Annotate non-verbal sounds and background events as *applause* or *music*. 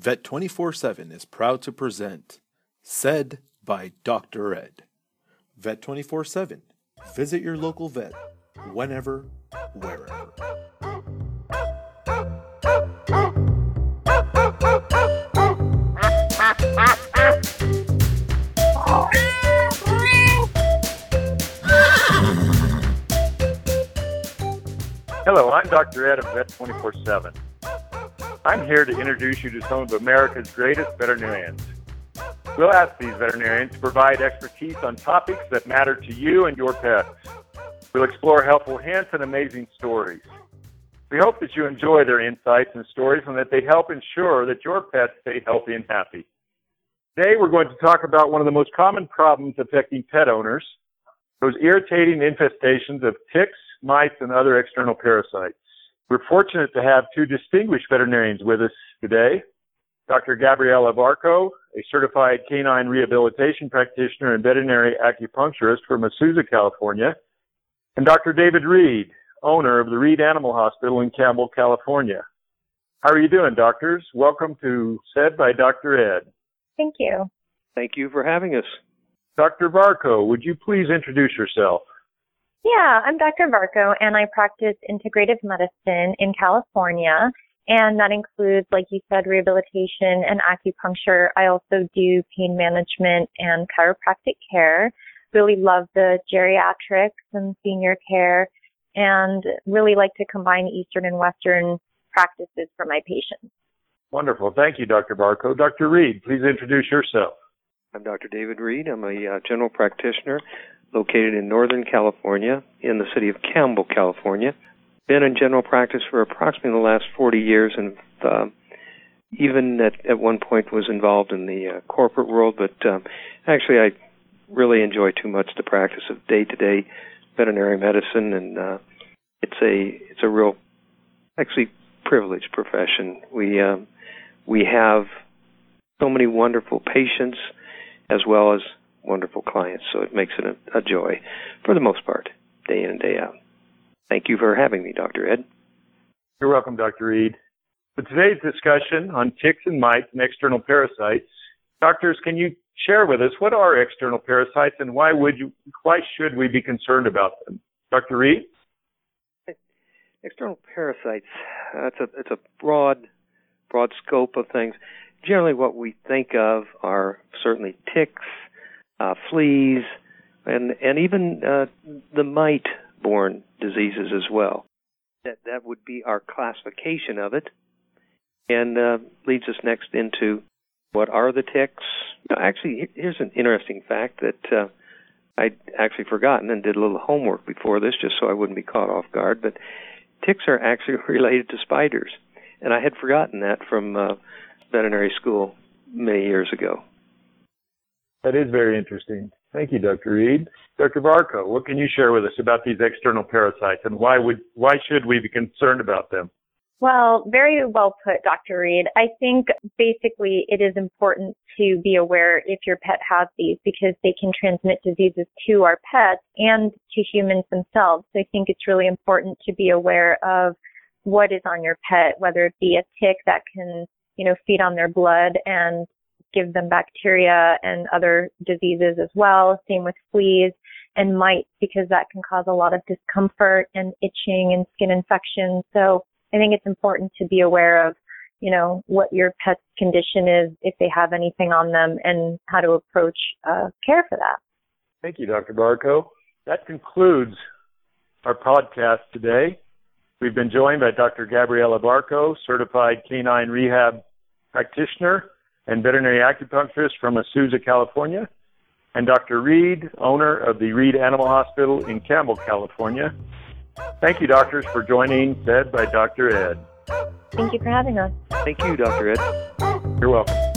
Vet 24 7 is proud to present Said by Dr. Ed. Vet 24 7. Visit your local vet whenever, wherever. Hello, I'm Dr. Ed of Vet 24 7. I'm here to introduce you to some of America's greatest veterinarians. We'll ask these veterinarians to provide expertise on topics that matter to you and your pets. We'll explore helpful hints and amazing stories. We hope that you enjoy their insights and stories and that they help ensure that your pets stay healthy and happy. Today, we're going to talk about one of the most common problems affecting pet owners those irritating infestations of ticks, mites, and other external parasites. We're fortunate to have two distinguished veterinarians with us today. Dr. Gabriella Varcoe, a certified canine rehabilitation practitioner and veterinary acupuncturist from Azusa, California, and Dr. David Reed, owner of the Reed Animal Hospital in Campbell, California. How are you doing, doctors? Welcome to Said by Dr. Ed. Thank you. Thank you for having us. Dr. Varcoe, would you please introduce yourself? Yeah, I'm Dr. Varcoe and I practice integrative medicine in California. And that includes, like you said, rehabilitation and acupuncture. I also do pain management and chiropractic care. Really love the geriatrics and senior care and really like to combine Eastern and Western practices for my patients. Wonderful. Thank you, Dr. Varcoe. Dr. Reed, please introduce yourself. I'm Dr. David Reed. I'm a uh, general practitioner located in Northern California, in the city of Campbell, California. Been in general practice for approximately the last 40 years, and uh, even at, at one point was involved in the uh, corporate world. But um, actually, I really enjoy too much the practice of day-to-day veterinary medicine, and uh, it's a it's a real, actually, privileged profession. We um, we have so many wonderful patients as well as wonderful clients. So it makes it a, a joy for the most part, day in and day out. Thank you for having me, Dr. Ed. You're welcome, Dr. Reed. For today's discussion on ticks and mites and external parasites, doctors, can you share with us what are external parasites and why would you, why should we be concerned about them? Dr. Reed? External parasites, it's a, it's a broad, broad scope of things generally what we think of are certainly ticks, uh, fleas, and and even uh, the mite-borne diseases as well. That that would be our classification of it, and uh, leads us next into what are the ticks. Actually, here's an interesting fact that uh, I'd actually forgotten and did a little homework before this, just so I wouldn't be caught off guard. But ticks are actually *laughs* related to spiders, and I had forgotten that from uh, veterinary school many years ago. That is very interesting. Thank you, Dr. Reed. Dr. Varcoe, what can you share with us about these external parasites and why would why should we be concerned about them? Well, very well put, Dr. Reed. I think basically it is important to be aware if your pet has these because they can transmit diseases to our pets and to humans themselves. So I think it's really important to be aware of what is on your pet, whether it be a tick that can you know, feed on their blood and give them bacteria and other diseases as well. Same with fleas and mites because that can cause a lot of discomfort and itching and skin infections. So I think it's important to be aware of, you know, what your pet's condition is if they have anything on them and how to approach uh, care for that. Thank you, Dr. Varcoe. That concludes our podcast today. We've been joined by Dr. Gabriella Varcoe, certified canine rehab practitioner and veterinary acupuncturist from Azusa, California, and Dr. Reed, owner of the Reed Animal Hospital in Campbell, California. Thank you, doctors, for joining Said by Dr. Ed. Thank you for having us. Thank you, Dr. Ed. You're welcome.